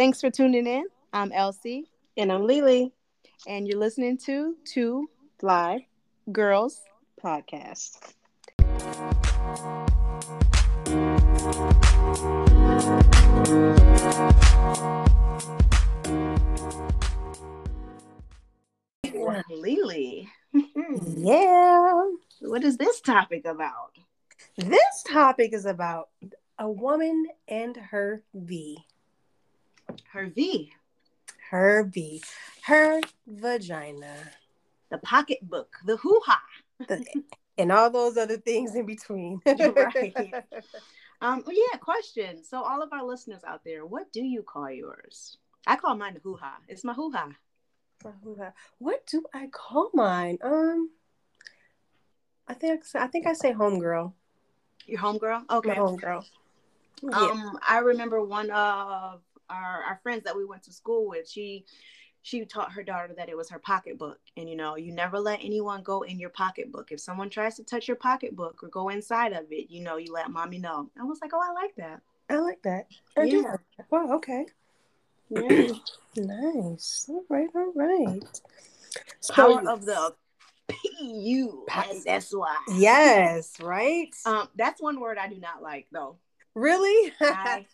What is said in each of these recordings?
Thanks for tuning in. I'm Elsie. And I'm Lily. And you're listening to Two Fly Girls Podcast. Lily. yeah. What is this topic about? This topic is about a woman and her V. Her V. Her V. Her vagina. The pocketbook. The hoo ha. and all those other things in between. right. Um, yeah, question. So all of our listeners out there, what do you call yours? I call mine the hoo ha. It's my hoo ha. What do I call mine? Um I think I think I say homegirl. Your homegirl? Okay. My homegirl. Yeah. Um, I remember one of our, our friends that we went to school with, she she taught her daughter that it was her pocketbook. And you know, you never let anyone go in your pocketbook. If someone tries to touch your pocketbook or go inside of it, you know, you let mommy know. I was like, Oh, I like that. I like that. I yeah. do like. Wow, okay. Yeah. nice. All right, all right. Power of the P-U. That's why. Yes, right? Um, that's one word I do not like though. Really? I,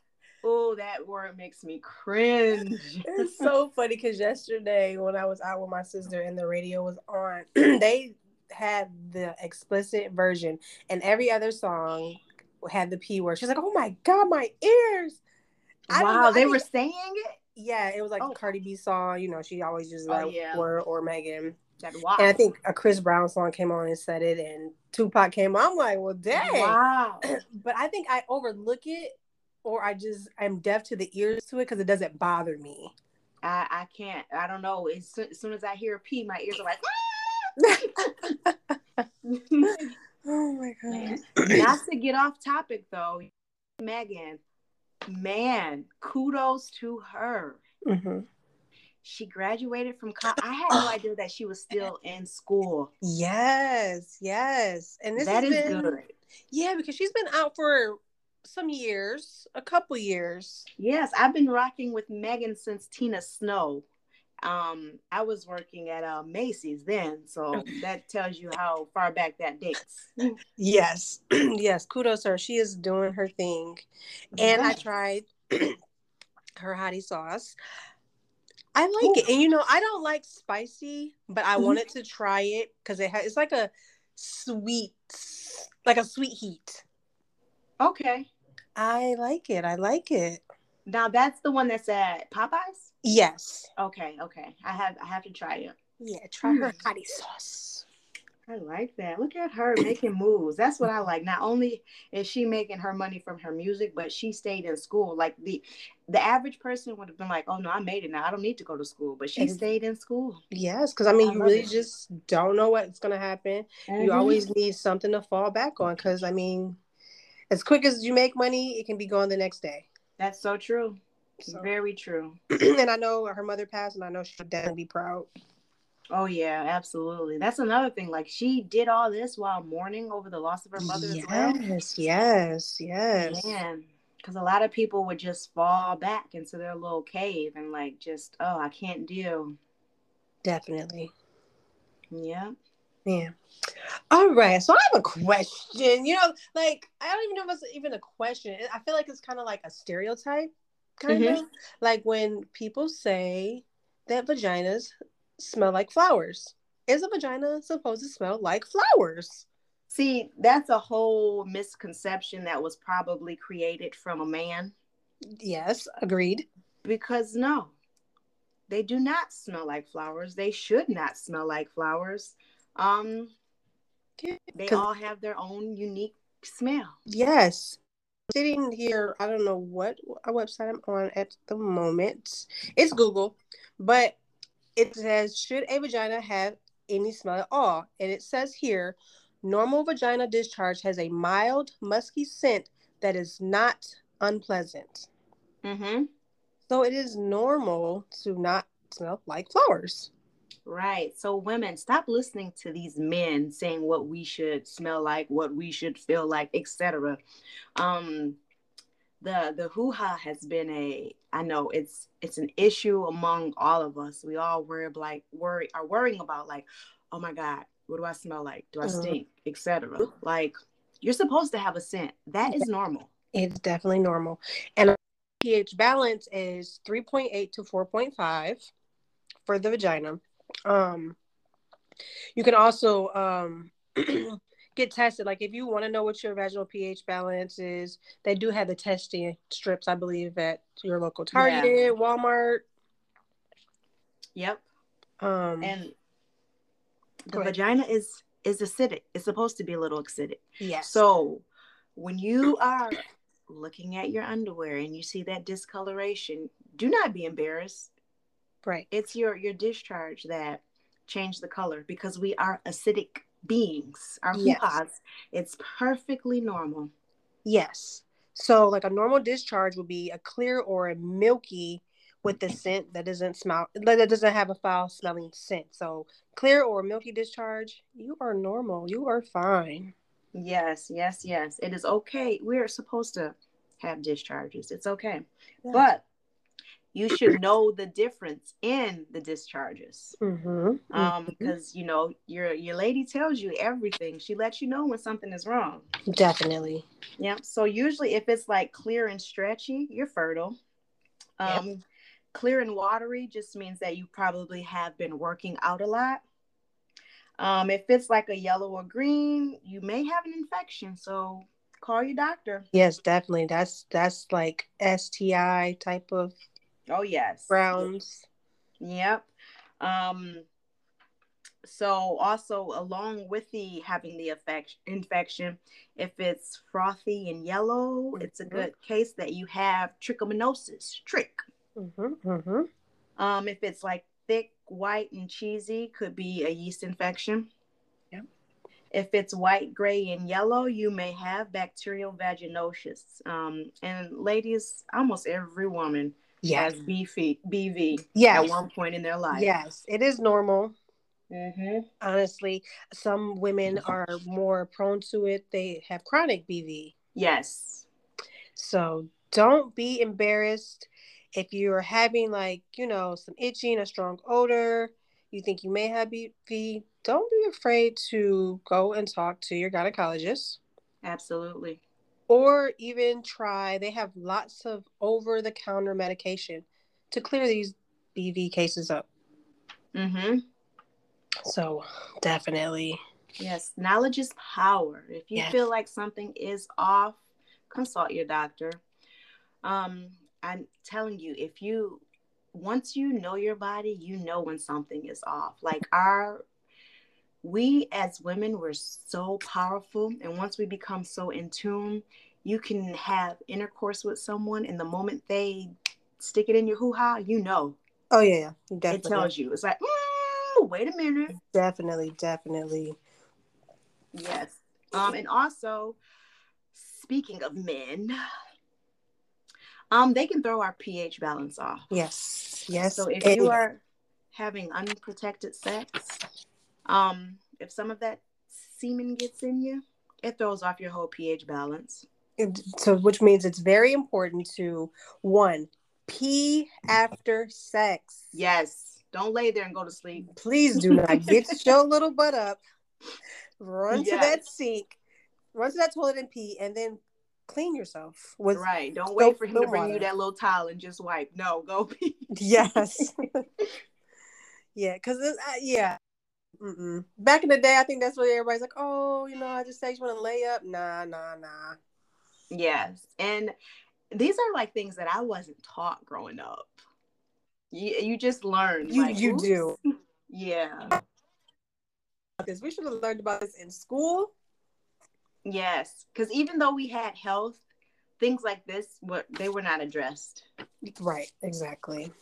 oh, that word makes me cringe. it's so funny because yesterday when I was out with my sister and the radio was on, they had the explicit version and every other song had the P word. She's like, Oh my god, my ears. Wow, they were saying it? Yeah, it was like oh. Cardi B song, you know, she always uses that oh, yeah. word or Megan. Wow. And I think a Chris Brown song came on and said it, and Tupac came on. I'm like, well, dang. Wow. but I think I overlook it, or I just I'm deaf to the ears to it because it doesn't bother me. I I can't. I don't know. As, as soon as I hear P, my ears are like. oh my god! Not to get off topic though, Megan. Man, kudos to her. Mm-hmm she graduated from college. I had no idea that she was still in school. Yes, yes, and this that is been, good. Yeah, because she's been out for some years, a couple years. Yes, I've been rocking with Megan since Tina Snow. Um, I was working at uh, Macy's then, so that tells you how far back that dates. yes, yes, kudos her. She is doing her thing, and I tried her hottie sauce. I like Ooh. it, and you know, I don't like spicy, but I mm-hmm. wanted to try it because it has it's like a sweet, like a sweet heat. Okay, I like it. I like it. Now that's the one that's at Popeyes. Yes. Okay. Okay. I have I have to try it. Yeah, try her mm. hottie sauce. I like that. Look at her making moves. That's what I like. Not only is she making her money from her music, but she stayed in school. Like the the average person would have been like, "Oh no, I made it now. I don't need to go to school." But she and, stayed in school. Yes, because I mean, I you really it. just don't know what's gonna happen. Mm-hmm. You always need something to fall back on. Because I mean, as quick as you make money, it can be gone the next day. That's so true. So. Very true. and I know her mother passed, and I know she'll definitely be proud. Oh yeah, absolutely. That's another thing. Like she did all this while mourning over the loss of her mother yes, as well. Yes, yes, yes. Man, because a lot of people would just fall back into their little cave and like just, oh, I can't deal. Definitely. Yeah. Yeah. All right. So I have a question. You know, like I don't even know if it's even a question. I feel like it's kind of like a stereotype, kind mm-hmm. of like when people say that vaginas smell like flowers. Is a vagina supposed to smell like flowers? See, that's a whole misconception that was probably created from a man. Yes, agreed. Because no, they do not smell like flowers. They should not smell like flowers. Um, they all have their own unique smell. Yes. Sitting here, I don't know what a website I'm on at the moment. It's Google, but it says, should a vagina have any smell at all? And it says here, normal vagina discharge has a mild, musky scent that is not unpleasant. Mm-hmm. So it is normal to not smell like flowers. Right. So women, stop listening to these men saying what we should smell like, what we should feel like, etc. Um, the the hoo ha has been a I know it's it's an issue among all of us. We all worry like worry are worrying about like, oh my God, what do I smell like? Do I mm-hmm. stink? Etc. Like you're supposed to have a scent. That is normal. It's definitely normal. And pH balance is 3.8 to 4.5 for the vagina. Um you can also um get tested. Like if you want to know what your vaginal pH balance is, they do have the testing strips, I believe, at your local Target, yeah. Walmart. Yep. Um, and the vagina is is acidic. It's supposed to be a little acidic. Yes. So when you are looking at your underwear and you see that discoloration, do not be embarrassed. Right. It's your your discharge that changed the color because we are acidic beings, our yes. It's perfectly normal. Yes. So, like a normal discharge would be a clear or a milky with the scent that doesn't smell that doesn't have a foul smelling scent. So, clear or milky discharge, you are normal. You are fine. Yes, yes, yes. It is okay. We're supposed to have discharges. It's okay. Yeah. But you should know the difference in the discharges. Mm-hmm. um mm-hmm. because you know your your lady tells you everything. She lets you know when something is wrong. Definitely. Yeah so usually if it's like clear and stretchy you're fertile. Um yep. clear and watery just means that you probably have been working out a lot. Um if it's like a yellow or green you may have an infection. So call your doctor. Yes definitely. That's that's like sti type of Oh yes. Browns. Yep. Um so also along with the having the effect, infection, if it's frothy and yellow, mm-hmm. it's a good case that you have trichomoniasis, trick. Mm-hmm, mm-hmm. Um, if it's like thick, white, and cheesy, could be a yeast infection. Yep. If it's white, gray, and yellow, you may have bacterial vaginosis. Um, and ladies, almost every woman yes. as BV, BV yes. at one point in their life. Yes, it is normal. Mm-hmm. Honestly, some women are more prone to it. They have chronic BV. Yes. So don't be embarrassed if you're having like you know some itching, a strong odor. You think you may have BV. Don't be afraid to go and talk to your gynecologist. Absolutely or even try they have lots of over the counter medication to clear these bv cases up. Mm-hmm. So definitely. Yes knowledge is power. If you yes. feel like something is off consult your doctor. Um i'm telling you if you once you know your body you know when something is off. Like our we as women we're so powerful and once we become so in tune you can have intercourse with someone and the moment they stick it in your hoo-ha you know. Oh yeah, definitely. it tells you. It's like mm, wait a minute. Definitely definitely. Yes. Um and also speaking of men um they can throw our ph balance off. Yes yes so if you are having unprotected sex um, if some of that semen gets in you, it throws off your whole pH balance. So, which means it's very important to one, pee after sex. Yes. Don't lay there and go to sleep. Please do not get your little butt up, run yes. to that sink, run to that toilet and pee, and then clean yourself with right. Don't wait for him to bring water. you that little towel and just wipe. No, go pee. yes. yeah, because uh, yeah, Mm-mm. Back in the day, I think that's what everybody's like, oh, you know, I just say you want to lay up. Nah, nah, nah. Yes. And these are like things that I wasn't taught growing up. You, you just learn. You, like, you oops. do. Yeah. Because we should have learned about this in school. Yes. Because even though we had health, things like this, what they were not addressed. Right. Exactly.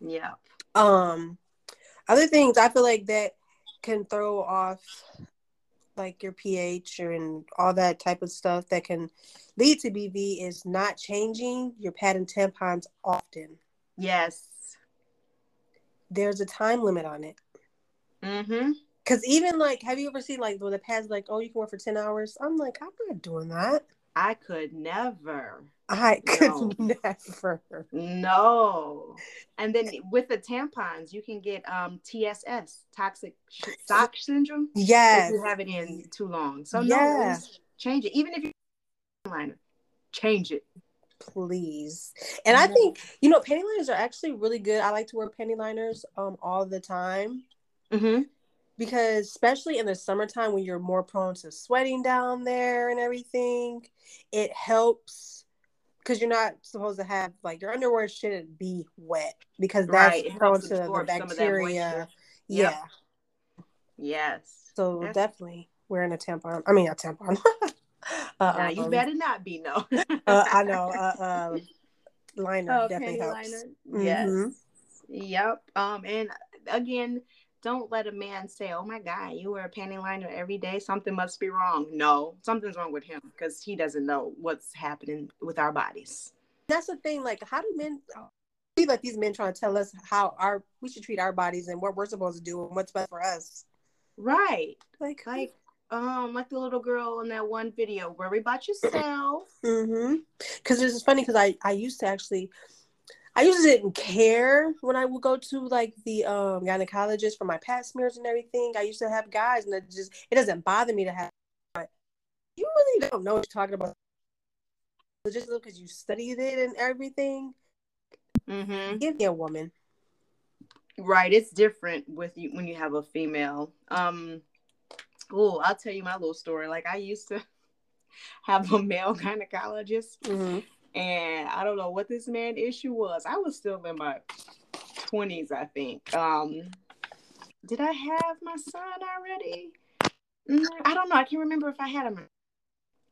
Yeah. Um, other things I feel like that can throw off like your pH and all that type of stuff that can lead to BV is not changing your pad and tampons often. Yes. There's a time limit on it. Mm-hmm. Cause even like, have you ever seen like when the pads like, oh, you can work for ten hours? I'm like, I'm not doing that. I could never. I could No. never. No. And then with the tampons, you can get um TSS, toxic sh- shock syndrome, if Yes. you have it in too long. So no, Yeah. change it. Even if you liner, change it. Please. And I think, you know, panty liners are actually really good. I like to wear panty liners um all the time Mm-hmm. because especially in the summertime when you're more prone to sweating down there and everything, it helps because you're not supposed to have like your underwear shouldn't be wet because that's Right. Prone to the absorb some of that bacteria. Yeah. Yep. Yes. So That's- definitely wearing a tampon. I mean a tampon. uh, Now you um, better not be no. uh, I know. Uh, uh, liner Oh, definitely helps. liner. Yes. Mhm. Yep. Um, and again, don't let a man say, "Oh my God, you wear a panty liner every day. Something must be wrong." No, something's wrong with him because he doesn't know what's happening with our bodies. That's the thing. Like, how do men? We like these men trying to tell us how our we should treat our bodies and what we're supposed to do and what's best for us. Right. Like, Like, um, like the little girl in that one video. Worry about yourself. mm-hmm. Because it's funny because I I used to actually. I used to didn't care when I would go to like the um gynecologist for my pap smears and everything. I used to have guys, and it just it doesn't bother me to have. You really don't know what you're talking about, just because you studied it and everything. Mm-hmm. Give me a woman. Right. It's different with you when you have a female. Um. Oh, I'll tell you my little story. Like I used to have a male gynecologist. Mm-hmm. And I don't know what this man issue was. I was still in my twenties, I think. Um, did I have my son already? Mm, I don't know. I can't remember if I had him.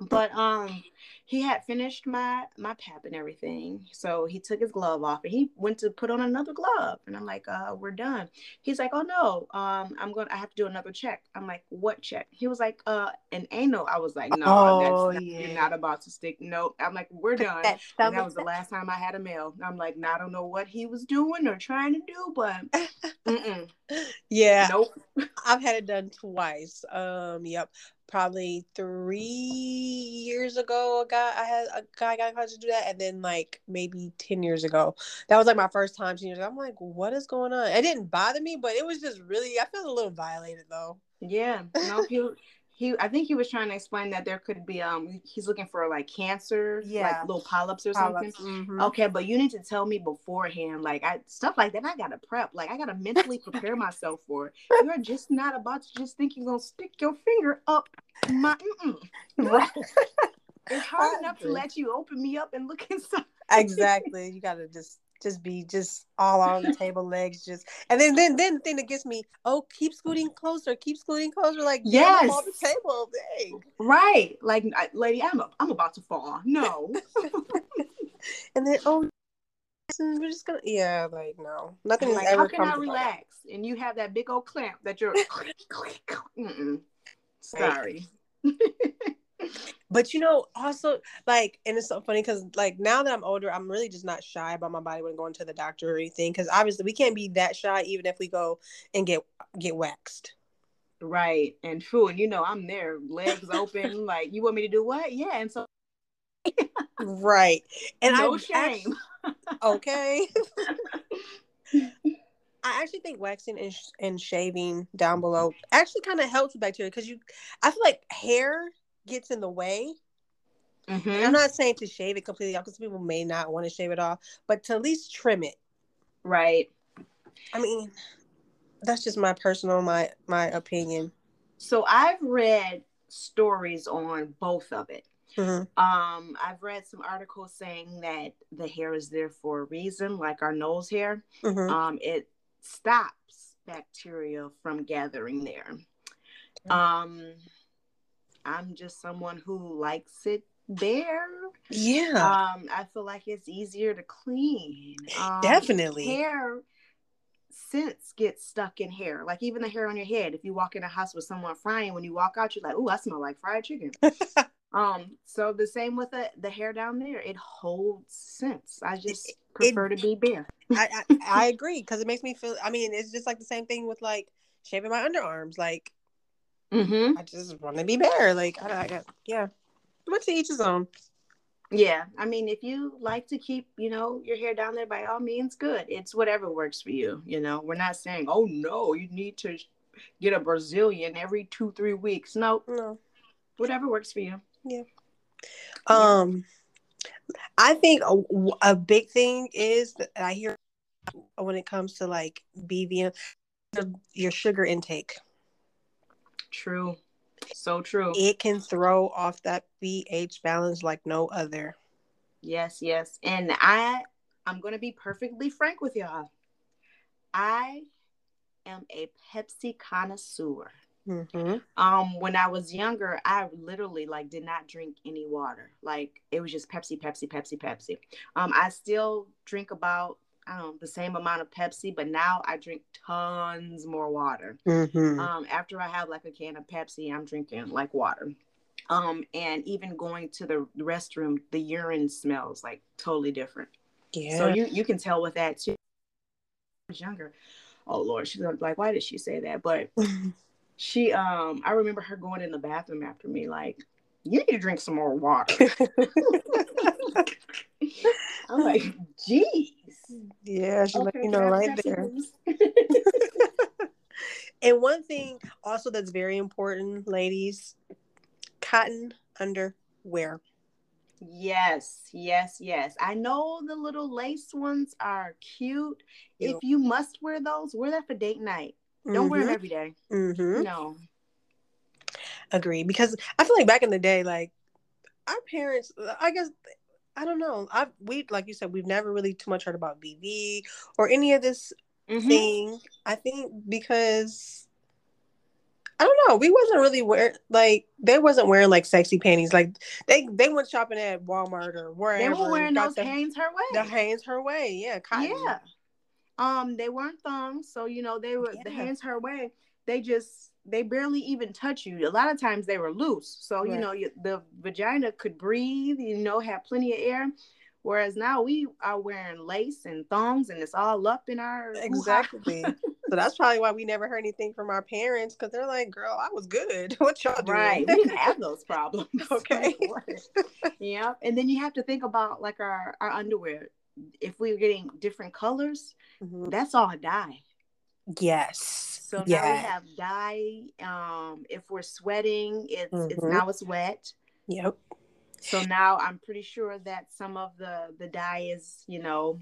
But um, he had finished my my pap and everything, so he took his glove off and he went to put on another glove, and I'm like, uh, we're done. He's like, oh no, um, I'm to I have to do another check. I'm like, what check? He was like, uh, an anal. I was like, no, Oh, that's not, yeah. you're not about to stick. No, I'm like, we're done. That And that was the last time I had a male. I'm like, now I don't know what he was doing or trying to do, but yeah, nope. I've had it done twice. Um, yep, probably three years ago. Guy, I had a guy got called to do that, and then like maybe ten years ago, that was like my first time. Ten years ago, I'm like, what is going on? It didn't bother me, but it was just really. I felt a little violated though. Yeah, no, he he. I think he was trying to explain that there could be um. He's looking for like cancer, Yeah. like little polyps or something. Mhm. Okay, but you need to tell me beforehand, like I stuff like that. I gotta prep, like I gotta mentally prepare myself for. it. You're just not about to just think you're gonna stick your finger up my. Mm-mm. Right. It's hard enough to let you open me up and look inside. exactly. You gotta just just be just all on the table, legs just, and then then then the thing that gets me, oh, keep scooting closer, keep scooting closer, like yeah, Yes. on the table, dang. Right, like I- lady, I'm a, I'm about to fall. No, And then oh, we're just gonna yeah, like no, nothing is like ever how can I relax? And you have that big old clamp that you're. Sorry. But you know, also like, and it's so funny because like now that I'm older, I'm really just not shy about my body when going to the doctor or anything. Because obviously we can't be that shy even if we go and get get waxed. Right, and true, and you know I'm there, legs open. like you want me to do what? Yeah, and so Right. And no I shame. okay. I actually think waxing and, sh- and shaving down below actually kind of helps with bacteria because you, I feel like hair gets in the way. Mhm. I'm not saying to shave it completely off because people may not want to shave it off, but to at least trim it. Right. I mean, that's just my personal my my opinion. So I've read stories on both of it. Mhm. Um, I've read some articles saying that the hair is there for a reason, like our nose hair. Mhm. Um, it stops bacteria from gathering there. Um, I'm just someone who likes it bare. Yeah, Um, I feel like it's easier to clean. Um, definitely. hair scents get stuck in hair. Like even the hair on your head. If you walk in a house with someone frying, when you walk out, you're like, "Oh, I smell like fried chicken." um. So the same with the the hair down there. It holds scents. I just prefer to be bare. I, I I agree because it makes me feel. I mean, it's just like the same thing with like shaving my underarms. Like Mm-hmm. I just want to be bare. Like I, I yeah, but to each his own. Yeah, I mean, if you like to keep, you know, your hair down there, by all means, good. It's whatever works for you. You know, we're not saying, oh no, you need to get a Brazilian every two, three weeks. No, No. whatever works for you. Yeah. Um, I think a, a big thing is that I hear when it comes to like BVM, your sugar intake. True, so true. It can throw off that pH balance like no other. Yes, yes. And I I'm going to be perfectly frank with y'all. I am a Pepsi connoisseur. Mm-hmm. Um when I was younger, I literally like did not drink any water. Like it was just Pepsi, Pepsi, Pepsi, Pepsi. Um I still drink about I don't know, the same amount of Pepsi, but now I drink tons more water. Mm-hmm. Um, after I have like a can of Pepsi, I'm drinking like water. Um, and even going to the restroom, the urine smells like totally different. yeah. So you you can tell with that too. I was younger. Oh Lord, she's like, why did she say that? But she um I remember her going in the bathroom after me, like, you need to drink some more water. I'm like, geez. Yeah, she let Okay, you know right there. And one thing also that's very important, ladies, cotton underwear. Yes, yes, yes. I know the little lace ones are cute. Yeah. If you must wear those, wear that for date night. Don't wear them every day. Mm-hmm. No. Agree. Because I feel like back in the day, like our parents, I guess, I don't know. I we like you said, we've never really too much heard about BV or any of this Mhm. thing. I think because I don't know, we wasn't really wearing like they wasn't wearing like sexy panties. Like they they went shopping at Walmart or wherever. They were wearing got those the, Hanes her way. the Hanes her way. Yeah, cotton. Yeah. Um, they weren't thongs, so you know they were the Yeah. Hanes her way. They just they barely even touch you. A lot of times they were loose, so you know you, the vagina could breathe. You know, have plenty of air. Whereas now we are wearing lace and thongs, and it's all up in our. Exactly. so that's probably why we never heard anything from our parents because they're like, "Girl, I was good. What y'all doing?" Right. We didn't have those problems. Okay. yeah. And then you have to think about like our, our underwear. If we're getting different colors, Mhm. that's all dye. Yes. So now yeah. we have dye. Um, if we're sweating, it's it's Mhm. now it's wet. Yep. So now I'm pretty sure that some of the the dye is, you know,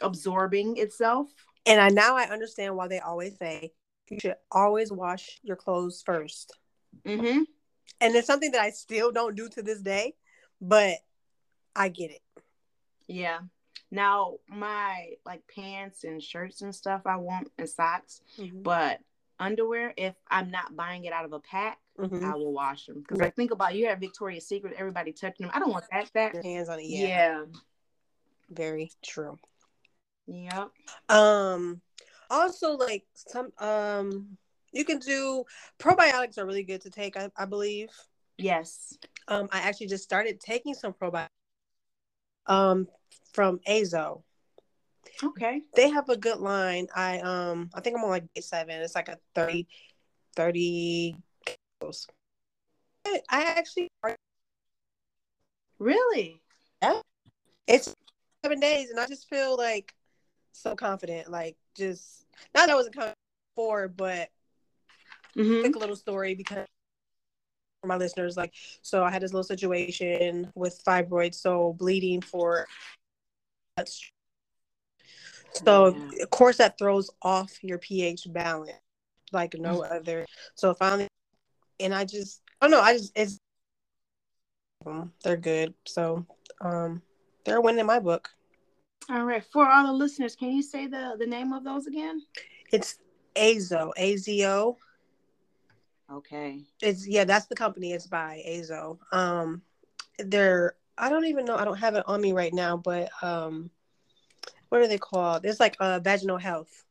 absorbing itself. And I now I understand why they always say you should always wash your clothes first. Mm-hmm. And it's something that I still don't do to this day, but I get it. Yeah. Now my like pants and shirts and stuff I want and socks, Mhm. but underwear, if I'm not buying it out of a pack, Mhm. I will wash them. Because like think about you have Victoria's Secret, everybody touching them. I don't want that. That Your hands on it. yeah. Yeah. Very true. Yep. Um also like some um you can do probiotics are really good to take, I, I believe. Yes. Um I actually just started taking some probiotics um from Azo. Okay. They have a good line. I um I think I'm on like day seven. It's like a 30 30 capsules. I I actually Really? yeah. it's seven days and I just feel like so confident. Like just not that I wasn't confident before, but Mm-hmm. quick little story because for my listeners, like so I had this little situation with fibroids, so bleeding for so Yeah. of course that throws off your pH balance like no other. So finally and I just I don't know, I just it's um, they're good. So um they're a win in my book. All right. For all the listeners, can you say the the name of those again? It's Azo, A Z O. Okay. It's yeah, that's the company. It's by Azo. Um, they're I don't even know. I don't have it on me right now, but um, what are they called? It's like uh, vaginal health.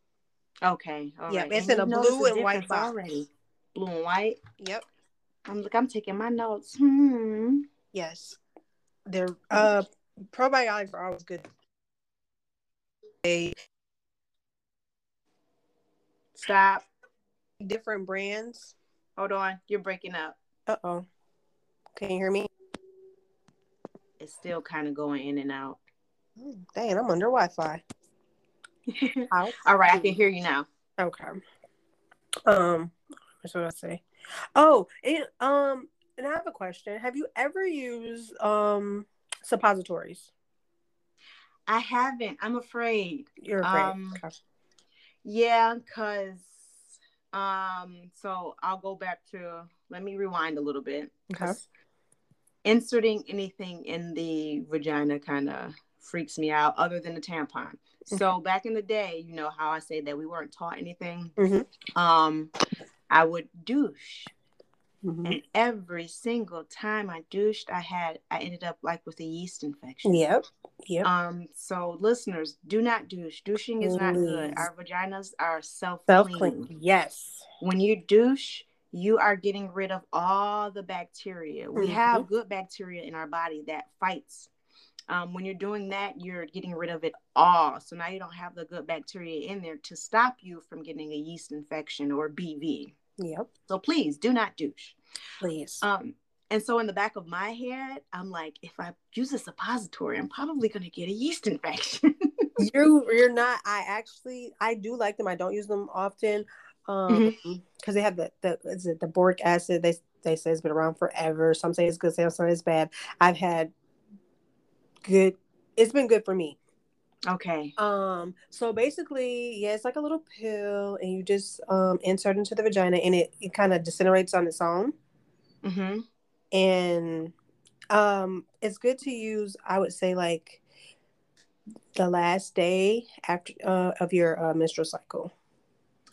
Okay. All Yeah, right. it's And in a blue and white box. already. Blue and white. Yep. I'm like I'm taking my notes. Hmm. Yes. They're uh probiotics are always good. They Stop. different brands. Hold on. You're breaking up. Uh oh. Can you hear me? It's still kind of going in and out. Dang, I'm under Wi-Fi. All right, I can hear you now. Okay. Um, what should I say? Oh, and um, and I have a question. Have you ever used um suppositories? I haven't. I'm afraid. You're afraid. Um, Okay. Yeah, cause um, so I'll go back to. Let me rewind a little bit. Okay. Inserting anything in the vagina kind of freaks me out, other than the tampon. So back in the day, you know how I say that we weren't taught anything. Mhm. Um, I would douche, Mhm. and every single time I douched, I had I ended up like with a yeast infection. Yep. Yep. Um, so listeners, do not douche. Douching is not good. Our vaginas are self Self clean. Yes. When you douche, you are getting rid of all the bacteria. We Mhm. have good bacteria in our body that fights. Um, when you're doing that, you're getting rid of it all. So now you don't have the good bacteria in there to stop you from getting a yeast infection or BV. Yep. So please do not douche. Please. Um, and so in the back of my head, I'm like, if I use a suppository, I'm probably gonna get a yeast infection. you you're not. I actually I do like them. I don't use them often. Um, because they have the the is it the boric acid? They they say it's been around forever. Some say it's good. Some say it's bad. I've had good. It's been good for me. okay. Um, so basically, yeah, it's like a little pill, and you just um insert into the vagina, and it it kind of disintegrates on its own. Mm-hmm. And um, it's good to use. I would say like the last day after uh, of your uh, menstrual cycle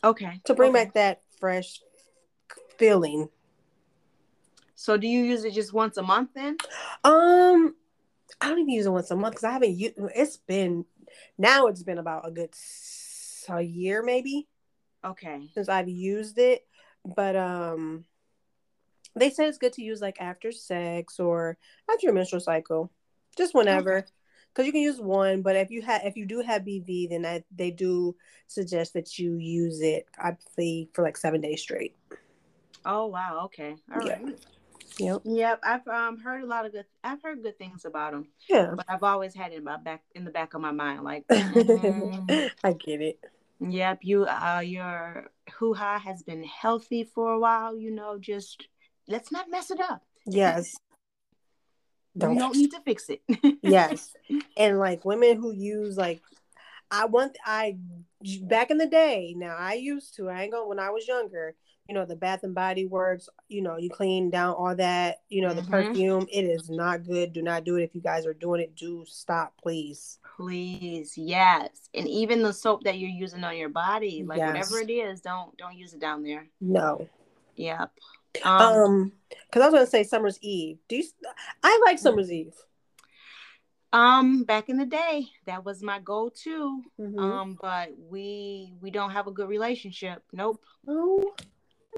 Okay. to bring okay. back that fresh feeling. So do you use it just once a month then? Um, I don't even use it once a month because I haven't used. It's been now. It's been about a good a year maybe Okay. since I've used it. But um, they say it's good to use like after sex or after your menstrual cycle, just whenever. Because you can use one, but if you have if you do have BV, then I, they do suggest that you use it. I believe for like seven days straight. Oh wow. Okay. All Yeah. right. Yep. Yep. I've um heard a lot of good. I've heard good things about them, Yeah. but I've always had it in my back in the back of my mind, like, mm, I get it. yep, you uh your hoo ha has been healthy for a while. You know, just let's not mess it up. Yes. We don't need to fix it. yes and like women who use like i want i back in the day now i used to i ain't going when i was younger you know the bath and body works you know you clean down all that you know the Mhm. perfume it is not good do not do it if you guys are doing it do stop please Please, yes. And even the soap that you're using on your body, like Yes. whatever it is, don't don't use it down there. no Yep. Um because i was gonna say summer's eve do you i like summer's eve Um, back in the day, that was my go-to. Mhm. Um, but we we don't have a good relationship. Nope. oh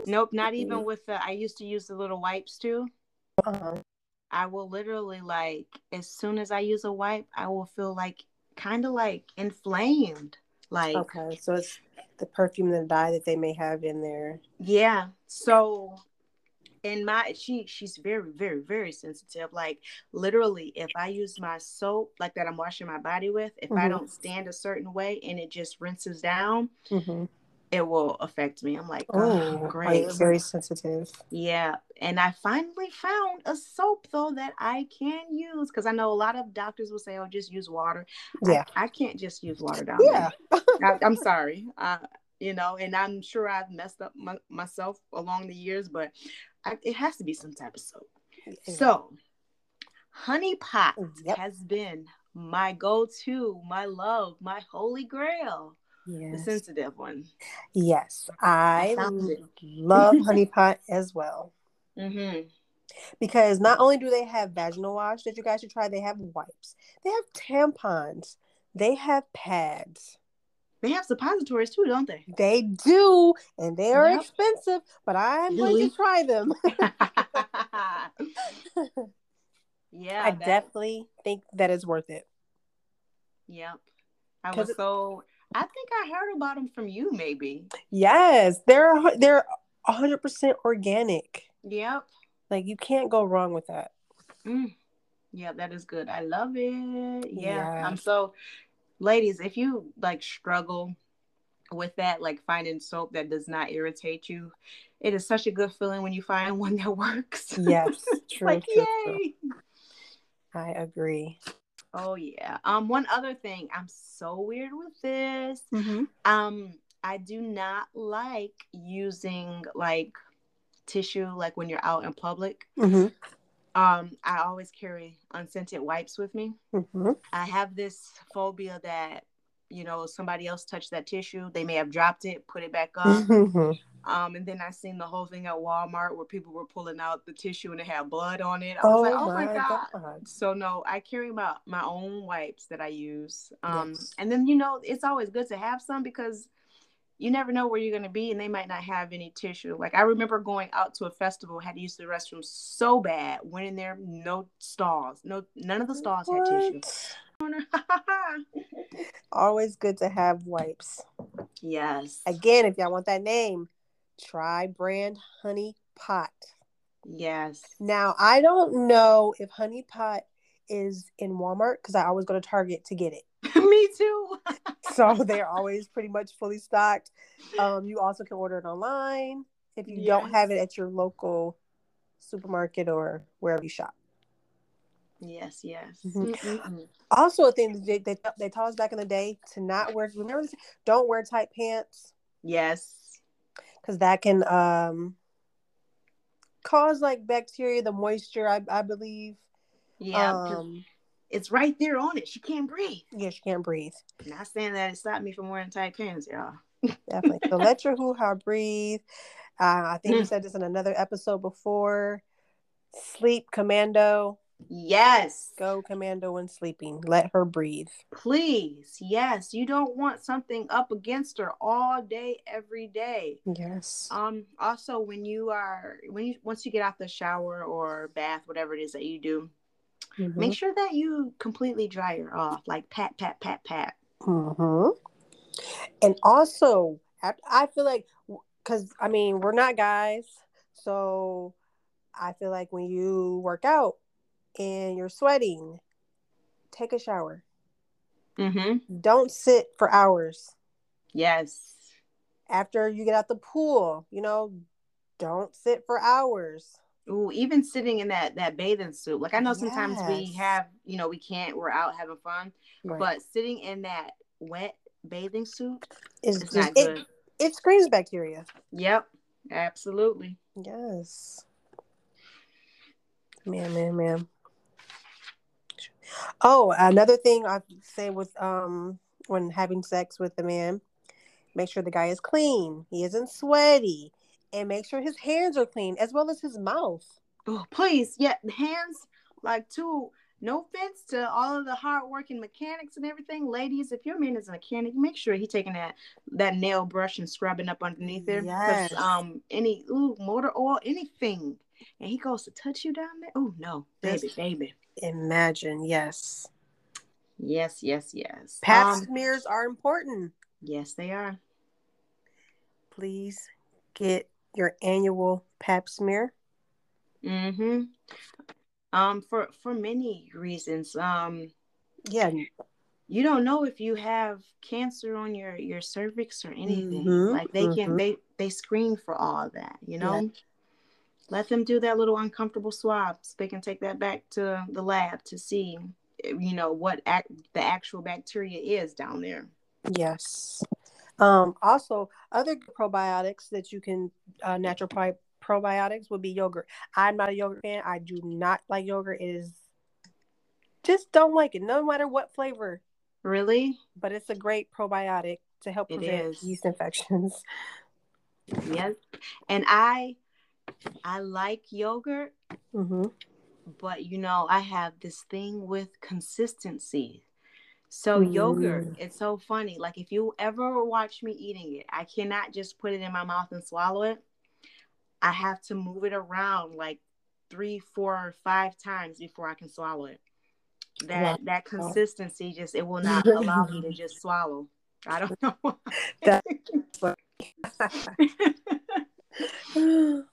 Nope. Not even with the I used to use the little wipes too. uh-huh. I will literally like as soon as I use a wipe, I will feel like kind of like inflamed. Like okay so it's the perfume and the dye that they may have in there yeah. So in my she she's very very very sensitive. Like literally if i use my soap like that i'm washing my body with if i Mhm. don't stand a certain way and it just rinses down mm-hmm. it will affect me. I'm like oh oh great. very sensitive. Yeah and i finally found a soap though that i can use because i know a lot of doctors will say oh just use water. Yeah. I, I can't just use water down yeah. I, i'm sorry uh, you know and i'm sure i've messed up my, myself along the years but I, it has to be some type of soap so honey pot Yep. has been my go-to my love my holy grail the sensitive one yes, I it. love honey pot as well mm-hmm. because not only do they have vaginal wash that you guys should try, they have wipes, they have tampons, they have pads. They have suppositories too don't they They do, and they are Yep. expensive, but I'm going to try them. yeah I that- definitely think that is worth it. Yep. I was it- so I think I heard about them from you maybe. Yes, they're they're 100% organic. Yep. Like you can't go wrong with that. Mm. Yeah, that is good. I love it. Yeah. I'm so ladies, if you like struggle with that, like finding soap that does not irritate you, it is such a good feeling when you find one that works. Yes, true, like true, true. yay. I agree. Oh yeah. Um one other thing, I'm so weird with this. Mm-hmm. Um I do not like using like tissue like when you're out in public. Mm-hmm. Um I always carry unscented wipes with me. Mm-hmm. I have this phobia that you know somebody else touched that tissue. They may have dropped it, put it back up. Mm-hmm. Um, and then I seen the whole thing at Walmart where people were pulling out the tissue and it had blood on it. I was Oh, like, oh my, my god. God. So no, I carry my my own wipes that I use. Um, Yes. and then you know it's always good to have some because you never know where you're gonna be and they might not have any tissue. Like I remember going out to a festival, had to use the restroom so bad. Went in there, no stalls, no none of the stalls had tissue. Always good to have wipes. yes. Again, if y'all want that name, try brand Honey Pot. Yes. Now, I don't know if Honey Pot is in Walmart because I always go to Target to get it. Me too. So they're always pretty much fully stocked. Um, you also can order it online if you don't have it at your local supermarket or wherever you shop. yes, yes. Mhm. Mm-mm-mm. Also, a thing that they, they, they taught us back in the day to not wear, remember, this? don't wear tight pants Yes. because that can um, cause like bacteria, the moisture, I, I believe. Yeah. Um, it's right there on it. She can't breathe. yeah, she can't breathe. Not saying that it stopped me from wearing tight pants, y'all. Definitely. So let your hoo ha breathe. Uh, I think we Mm. said this in another episode before. Sleep commando. Yes. Go commando when sleeping. Let her breathe. Please. Yes. You don't want something up against her all day, every day. Yes. Um, also when you are when you once you get out the shower or bath, whatever it is that you do, make sure that you completely dry her off. Like pat, pat, pat, pat. hmm And also, I I feel like, because I mean, we're not guys. So I feel like when you work out and you're sweating, take a shower. Mm-hmm. Don't sit for hours. Yes. after you get out the pool, you know, don't sit for hours. Ooh, even sitting in that that bathing suit. Like I know sometimes we have, you know, we can't. We're out having fun, But but sitting in that wet bathing suit, it's it's not it, it screams bacteria. Yep, absolutely. Yes. Man, man, man. Oh, another thing I say with um when having sex with a man, make sure the guy is clean. He isn't sweaty. And make sure his hands are clean as well as his mouth. Oh, please, yeah, hands like too. No offense to all of the hardworking mechanics and everything, ladies. If your man is a mechanic, make sure he taking that that nail brush and scrubbing up underneath there. Yes. Um, any ooh motor oil, anything, and he goes to touch you down there. Oh no, baby, baby. Imagine, yes. Yes, yes, yes. Pap Um, smears are important. yes, they are. Please get your annual pap smear. Mm-hmm. Um, for for many reasons. Um, Yeah, you don't know if you have cancer on your your cervix or anything. Mhm, Like they can mhm. they they screen for all of that. You know. Yeah. Let them do that little uncomfortable swabs. They can take that back to the lab to see, you know, what act, the actual bacteria is down there. yes. Um, also, other probiotics that you can uh, natural pri- probiotics would be yogurt. I'm not a yogurt fan. I do not like yogurt. It is just don't like it, no matter what flavor. Really? But it's a great probiotic to help It prevent is. yeast infections. Yes. And I I like yogurt, hmm but you know, I have this thing with consistency. So yogurt, Mm. it's so funny. Like if you ever watch me eating it, I cannot just put it in my mouth and swallow it. I have to move it around like three, four, or five times before I can swallow it. That that consistency just it will not allow me to just swallow. I don't know. why. That- when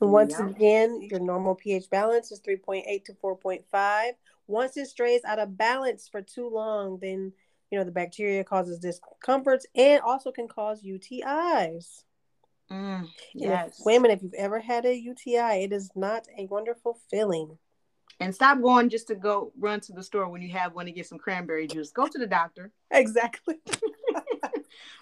Once Yep. again, your normal pH balance is 3.8 to 4.5. Once it strays out of balance for too long, then you know the bacteria causes discomforts and also can cause UTIs. Mm, And if- yes. women, if you've ever had a UTI, it is not a wonderful feeling. And stop going just to go run to the store when you have one to get some cranberry juice. Go to the doctor. Exactly.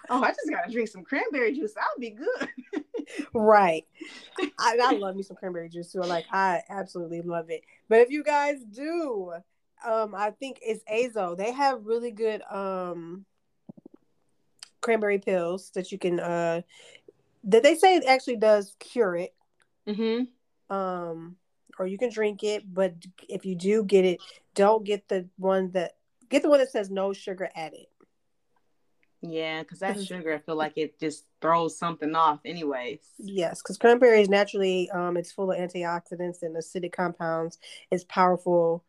Oh, I just gotta drink some cranberry juice. I'll be good. Right. I, I love me some cranberry juice too. Like I absolutely love it. But if you guys do, um, I think it's Azo. They have really good um cranberry pills that you can uh that they say it actually does cure it. Mm-hmm. Um or you can drink it, but if you do get it, don't get the one that get the one that says no sugar added. Yeah, because that sugar, I feel like it just throws something off, anyways. Yes, because cranberry is naturally um, it's full of antioxidants and acidic compounds. It's powerful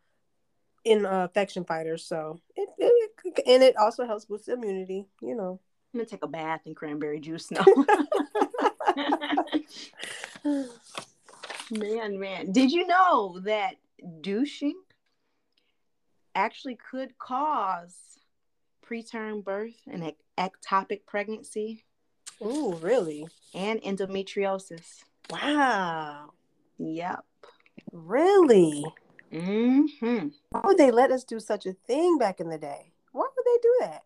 in uh, infection fighters, so it, it and it also helps boost immunity. You know. I'm gonna take a bath in cranberry juice now. man, man, did you know that douching actually could cause preterm birth and ectopic pregnancy Ooh, really? and endometriosis? Wow. Yep. Really? Mm-hmm. Why would they let us do such a thing back in the day? Why would they do that?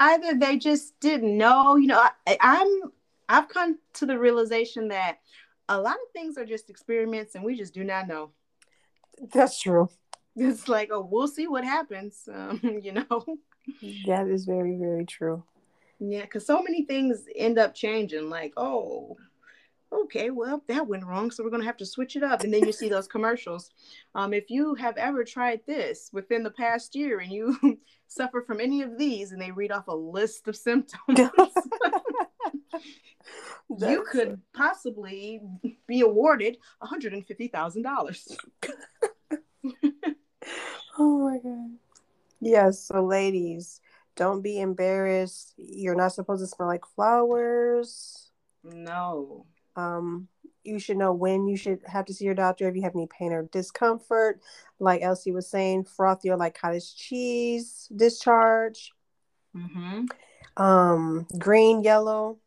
Either they just didn't know, you know. I, I'm I've come to the realization that a lot of things are just experiments, and we just do not know. That's true. It's like, oh, we'll see what happens, um, you know. That is very, very true. Yeah, because so many things end up changing. Like, oh, okay, well, that went wrong, so we're gonna have to switch it up. And then you see those commercials. Um, if you have ever tried this within the past year and you suffer from any of these, and they read off a list of symptoms, you could possibly be awarded one hundred and fifty thousand dollars. Oh my god. Yes, so ladies, don't be embarrassed. You're not supposed to smell like flowers. No. Um, you should know when you should have to see your doctor if you have any pain or discomfort. Like Elsie was saying, frothy or like cottage cheese discharge. Mm-hmm. Um, green, yellow,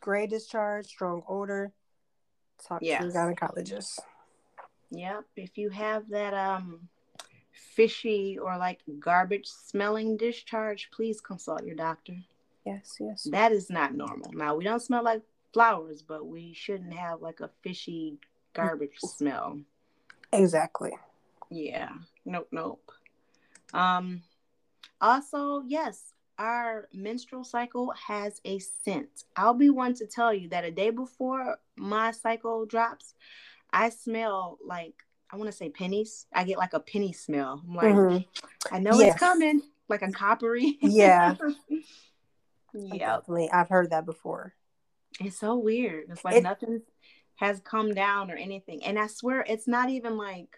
gray discharge, strong odor. Talk to your gynecologist. Yep. If you have that um fishy or like garbage smelling discharge, please consult your doctor. Yes, yes. That is not normal. Now we don't smell like flowers, but we shouldn't have like a fishy garbage smell. Exactly. Yeah. Nope, nope. Um also, yes, our menstrual cycle has a scent. I'll be one to tell you that a day before my cycle drops, I smell like I want to say pennies. I get like a penny smell. I'm like, Mhm. I know Yes. it's coming, like a coppery. Yeah. Definitely. I've heard that before. It's so weird. It's like It- nothing has come down or anything. And I swear it's not even like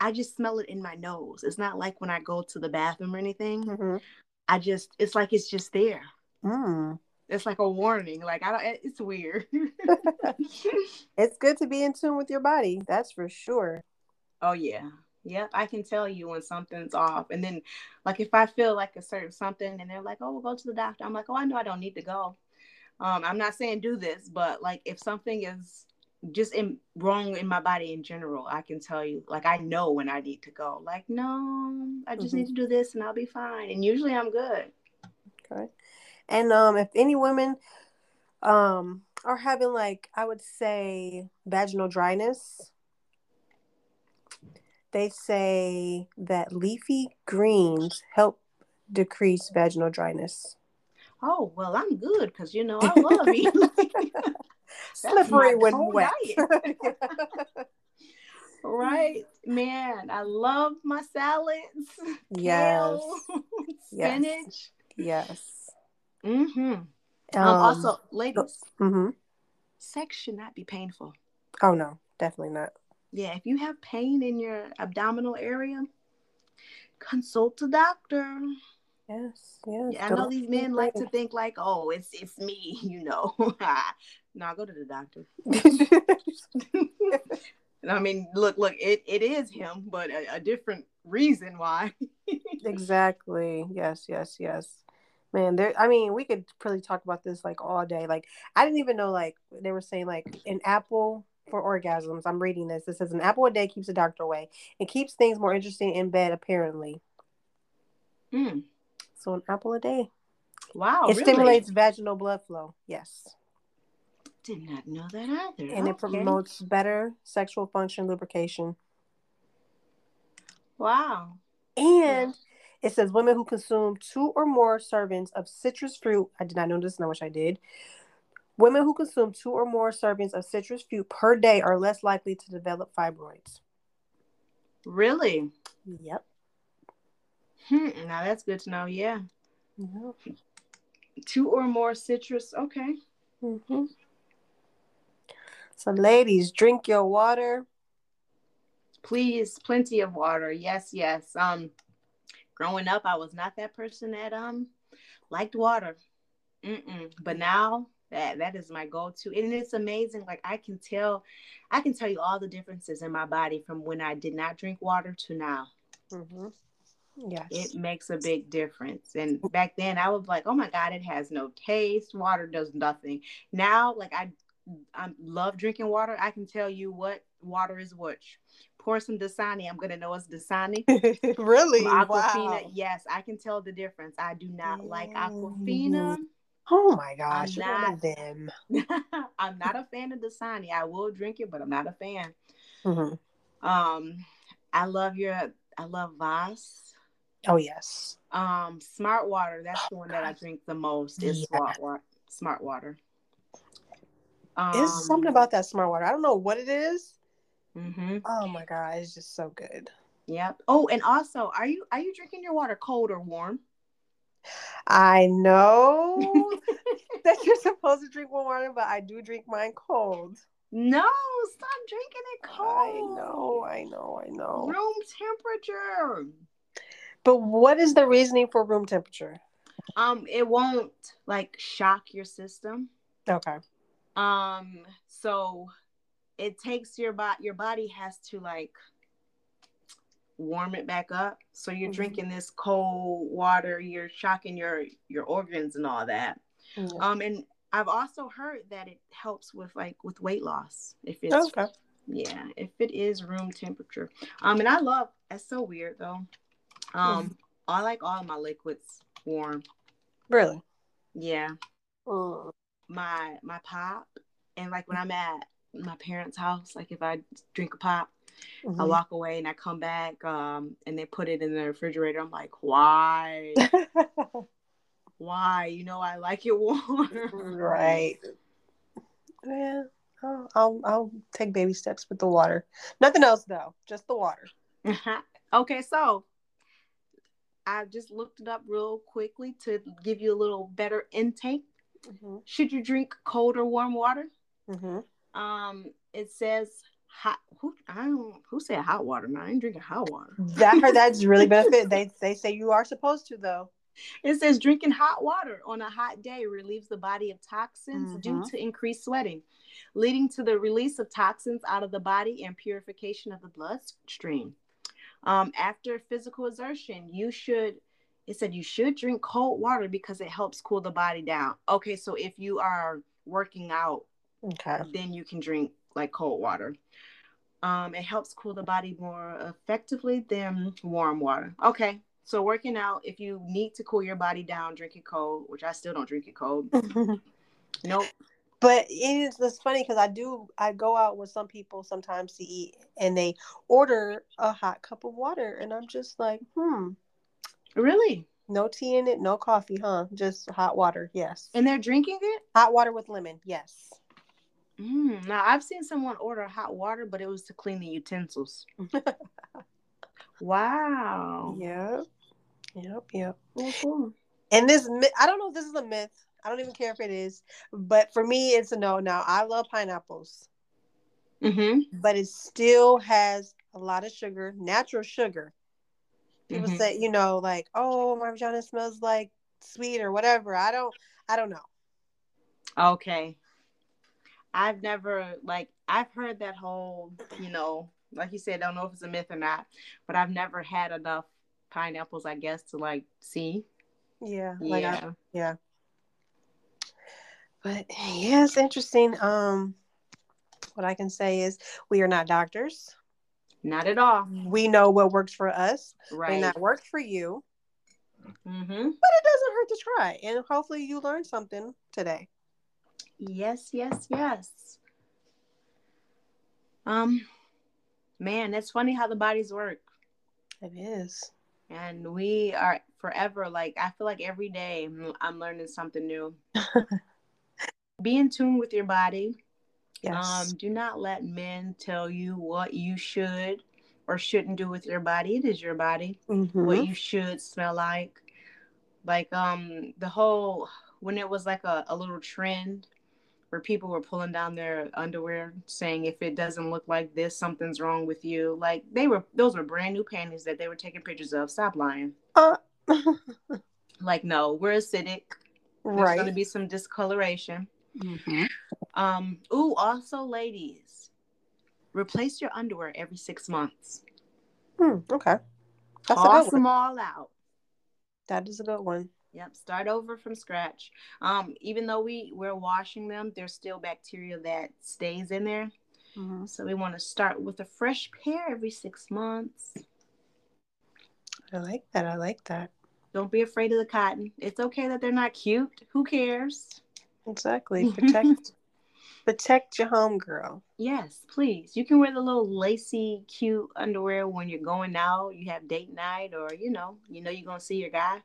I just smell it in my nose. It's not like when I go to the bathroom or anything. Mhm. I just it's like it's just there. Mm. It's like a warning. Like I don't it's weird. It's good to be in tune with your body. That's for sure. oh yeah. Yep, I can tell you when something's off. And then like if I feel like a certain something and they're like, "Oh, we'll go to the doctor." I'm like, "Oh, I know I don't need to go." Um I'm not saying do this, but like if something is just in, wrong in my body in general, I can tell you, like, I know when I need to go. Like, no, I just Mhm. need to do this and I'll be fine. And usually I'm good. Okay. And um, if any women um are having like I would say vaginal dryness, they say that leafy greens help decrease vaginal dryness. Oh, well, I'm good because, you know, I love eating. Slippery when wet. right? Man, I love my salads. yes. kale, Yes. spinach. Yes. Mm-hmm. Um, Um, also, ladies, mhm. sex should not be painful. Oh no, definitely not. Yeah, if you have pain in your abdominal area, consult a doctor. Yes, yes. Yeah, I know these men like to think like, oh, it's it's me, you know. no, go to the doctor. I mean, look, look, it, it is him, but a, a different reason why. exactly. Yes, yes, yes. Man, there I mean, we could probably talk about this like all day. Like I didn't even know like they were saying like an apple for orgasms. I'm reading this. It says an apple a day keeps the doctor away. It keeps things more interesting in bed, apparently. Hmm. So an apple a day. Wow. It really? stimulates vaginal blood flow. Yes. Did not know that either. And okay. it promotes better sexual function, lubrication. Wow. And it says women who consume two or more servings of citrus fruit. I did not know this, and I wish I did. Women who consume two or more servings of citrus fruit per day are less likely to develop fibroids. Really? Yep. Hmm. Now that's good to know. Yeah. yep. Two or more citrus. Okay. Mm-hmm. So, ladies, drink your water. Please, plenty of water. Yes, yes. Um, growing up, I was not that person that um liked water. Mm-mm. But now that that is my go-to, and it's amazing. Like I can tell, I can tell you all the differences in my body from when I did not drink water to now. Mm-hmm. Yes. It makes a big difference. And back then, I was like, "Oh my God, it has no taste. Water does nothing." Now, like I, I love drinking water. I can tell you what water is which. Pour some Dasani. I'm gonna know it's Dasani. really? Aquafina. Wow. Yes, I can tell the difference. I do not like Aquafina. Oh my gosh, I'm not- them. I'm not a fan of Dasani. I will drink it, but I'm not a fan. Mm-hmm. Um, I love your. I love Voss. Oh yes. Um, Smart Water. That's the one that I drink the most. Is Yeah. Smart Water. Smart Water. Um, It's something about that smart water. I don't know what it is. Hmm Oh my god, it's just so good. Yep. Oh, and also, are you are you drinking your water cold or warm? I know that you're supposed to drink warm water, but I do drink mine cold. No, stop drinking it cold. I know, I know, I know. Room temperature. But what is the reasoning for room temperature? Um, it won't like shock your system. Okay. Um, so it takes your body. Your body has to like warm it back up. So you're Mhm. drinking this cold water. You're shocking your your organs and all that. Um, and I've also heard that it helps with like with weight loss if it's Okay. yeah if it is room temperature. Um, and I love. That's so weird though. Um, I like all my liquids warm. Really? Yeah. Mm. my my pop and like when i'm at my parents house like if i drink a pop i Mhm. walk away and i come back um and they put it in the refrigerator i'm like why why you know i like it warm right. Yeah. I'll, I'll I'll take baby steps with the water. Nothing else though, just the water. okay so i just looked it up real quickly to give you a little better intake Mm-hmm. should you drink cold or warm water Mm-hmm. Um it says hot who i don't who said hot water man i ain't drinking hot water That that's really benefit. They they say you are supposed to though. It says drinking hot water on a hot day relieves the body of toxins due Mhm. to increased sweating, leading to the release of toxins out of the body and purification of the bloodstream. Um, after physical exertion, you should, it said you should drink cold water because it helps cool the body down. Okay, so if you are working out, Okay. then you can drink like cold water. Um, it helps cool the body more effectively than warm water. Okay, so working out, if you need to cool your body down, drink it cold, which I still don't drink it cold. Nope. But it is it's funny because I do I go out with some people sometimes to eat and they order a hot cup of water and I'm just like, hmm, Really? no tea in it, no coffee, huh? Just hot water, yes. And they're drinking it? hot water with lemon, yes. Mm, now, I've seen someone order hot water, but it was to clean the utensils. Wow. Yep. Yep, yep. Cool. And this, I don't know if this is a myth. I don't even care if it is, but for me, it's a no. Now, I love pineapples, Mm-hmm. but it still has a lot of sugar, natural sugar, People mm-hmm. say, you know, like, oh, my vagina smells like sweet or whatever. I don't, I don't know. Okay. I've never like I've heard that whole, you know, like you said, I don't know if it's a myth or not, but I've never had enough pineapples, I guess, to like see. Yeah. Like yeah. I, yeah. But yeah, it's interesting. Um, what I can say is we are not doctors. Not at all. We know what works for us. Right. May not work for you. Mm-hmm. But it doesn't hurt to try. And hopefully you learned something today. Yes, yes, yes. Um, man, it's funny how the bodies work. It is. And we are forever like I feel like every day I'm learning something new. Be in tune with your body. Yes. Um, do not let men tell you what you should or shouldn't do with your body. It is your body. Mm-hmm. What you should smell like. Like um the whole when it was like a, a little trend where people were pulling down their underwear saying if it doesn't look like this, something's wrong with you. Like they were those were brand new panties that they were taking pictures of. Stop lying. Uh. like no, we're acidic. There's right. gonna be some discoloration. Mm-hmm. Um, ooh, also ladies, replace your underwear every six months. Hmm, okay. That's Toss them all out. That is a good one. Yep, start over from scratch. Um, even though we we're washing them, there's still bacteria that stays in there. Mm-hmm. So we want to start with a fresh pair every six months. I like that. I like that. Don't be afraid of the cotton. It's okay that they're not cute. Who cares? Exactly. Protect protect your home girl. Yes, please. You can wear the little lacy, cute underwear when you're going out. You have date night, or you know, you know you're gonna see your guy.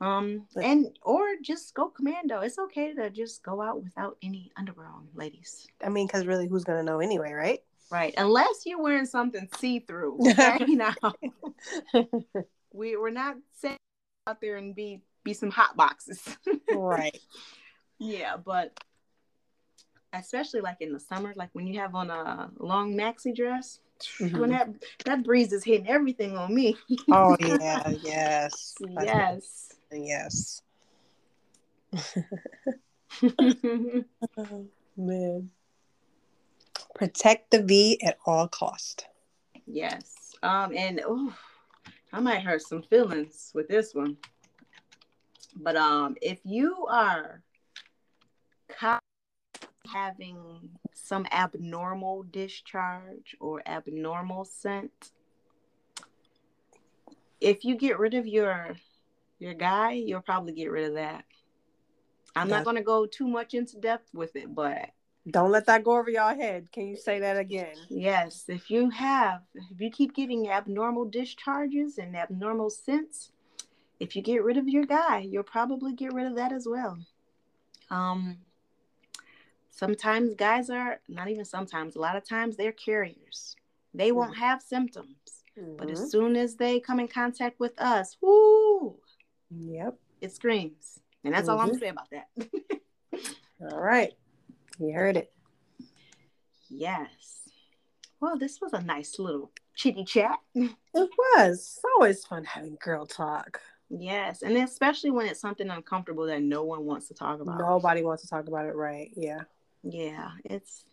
Um, and or just go commando. It's okay to just go out without any underwear on, ladies. I mean, because really, who's gonna know anyway, right? Right, unless you're wearing something see through. Okay, now we we're not saying out there and be be some hot boxes. right. Yeah, but especially like in the summer, like when you have on a long maxi dress, mm-hmm. when that that breeze is hitting everything on me. oh yeah, yes, yes yes. oh, man. Protect the V at all cost. Yes. Um, and oh, I might hurt some feelings with this one. But um, if you are having some abnormal discharge or abnormal scent, if you get rid of your your guy, you'll probably get rid of that. I'm not going to go too much into depth with it, but don't let that go over your head. Can you say that again? Yes. If you have, if you keep getting abnormal discharges and abnormal scents, if you get rid of your guy, you'll probably get rid of that as well. Um, sometimes guys are not even sometimes, a lot of times they're carriers. They won't mm-hmm. have symptoms. Mm-hmm. But as mm-hmm. soon as they come in contact with us, whoo, Yep. It screams. And that's mm-hmm. all I'm mm-hmm. saying about that. all right. You heard it. Yes. Well, this was a nice little chitty chat. It was. It's always fun having girl talk. Yes. And especially when it's something uncomfortable that no one wants to talk about. Nobody wants to talk about it, right? Yeah. Yeah. It's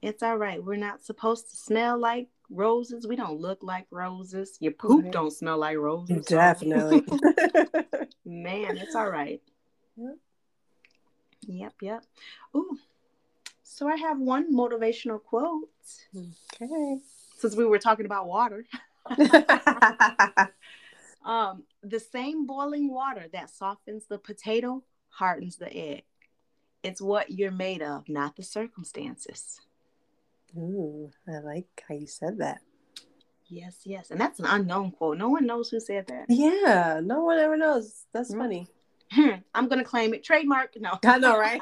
it's all right. We're not supposed to smell like roses. We don't look like roses. Your poop right. don't smell like roses. Definitely. Man, it's all right. Yep. Yep, yep. Ooh. So I have one motivational quote. Okay. Since we were talking about water. um, the same boiling water that softens the potato hardens the egg. It's what you're made of, not the circumstances. Ooh, I like how you said that. Yes, yes. And that's an unknown quote. No one knows who said that. Yeah, no one ever knows. That's mm-hmm. funny. I'm gonna claim it. Trademark. No. I know, right?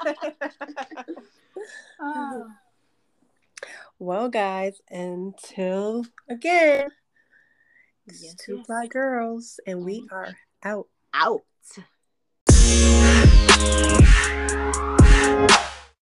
uh. Well, guys, until again, yes, two yes. fly girls, and we mm-hmm. are out. Out.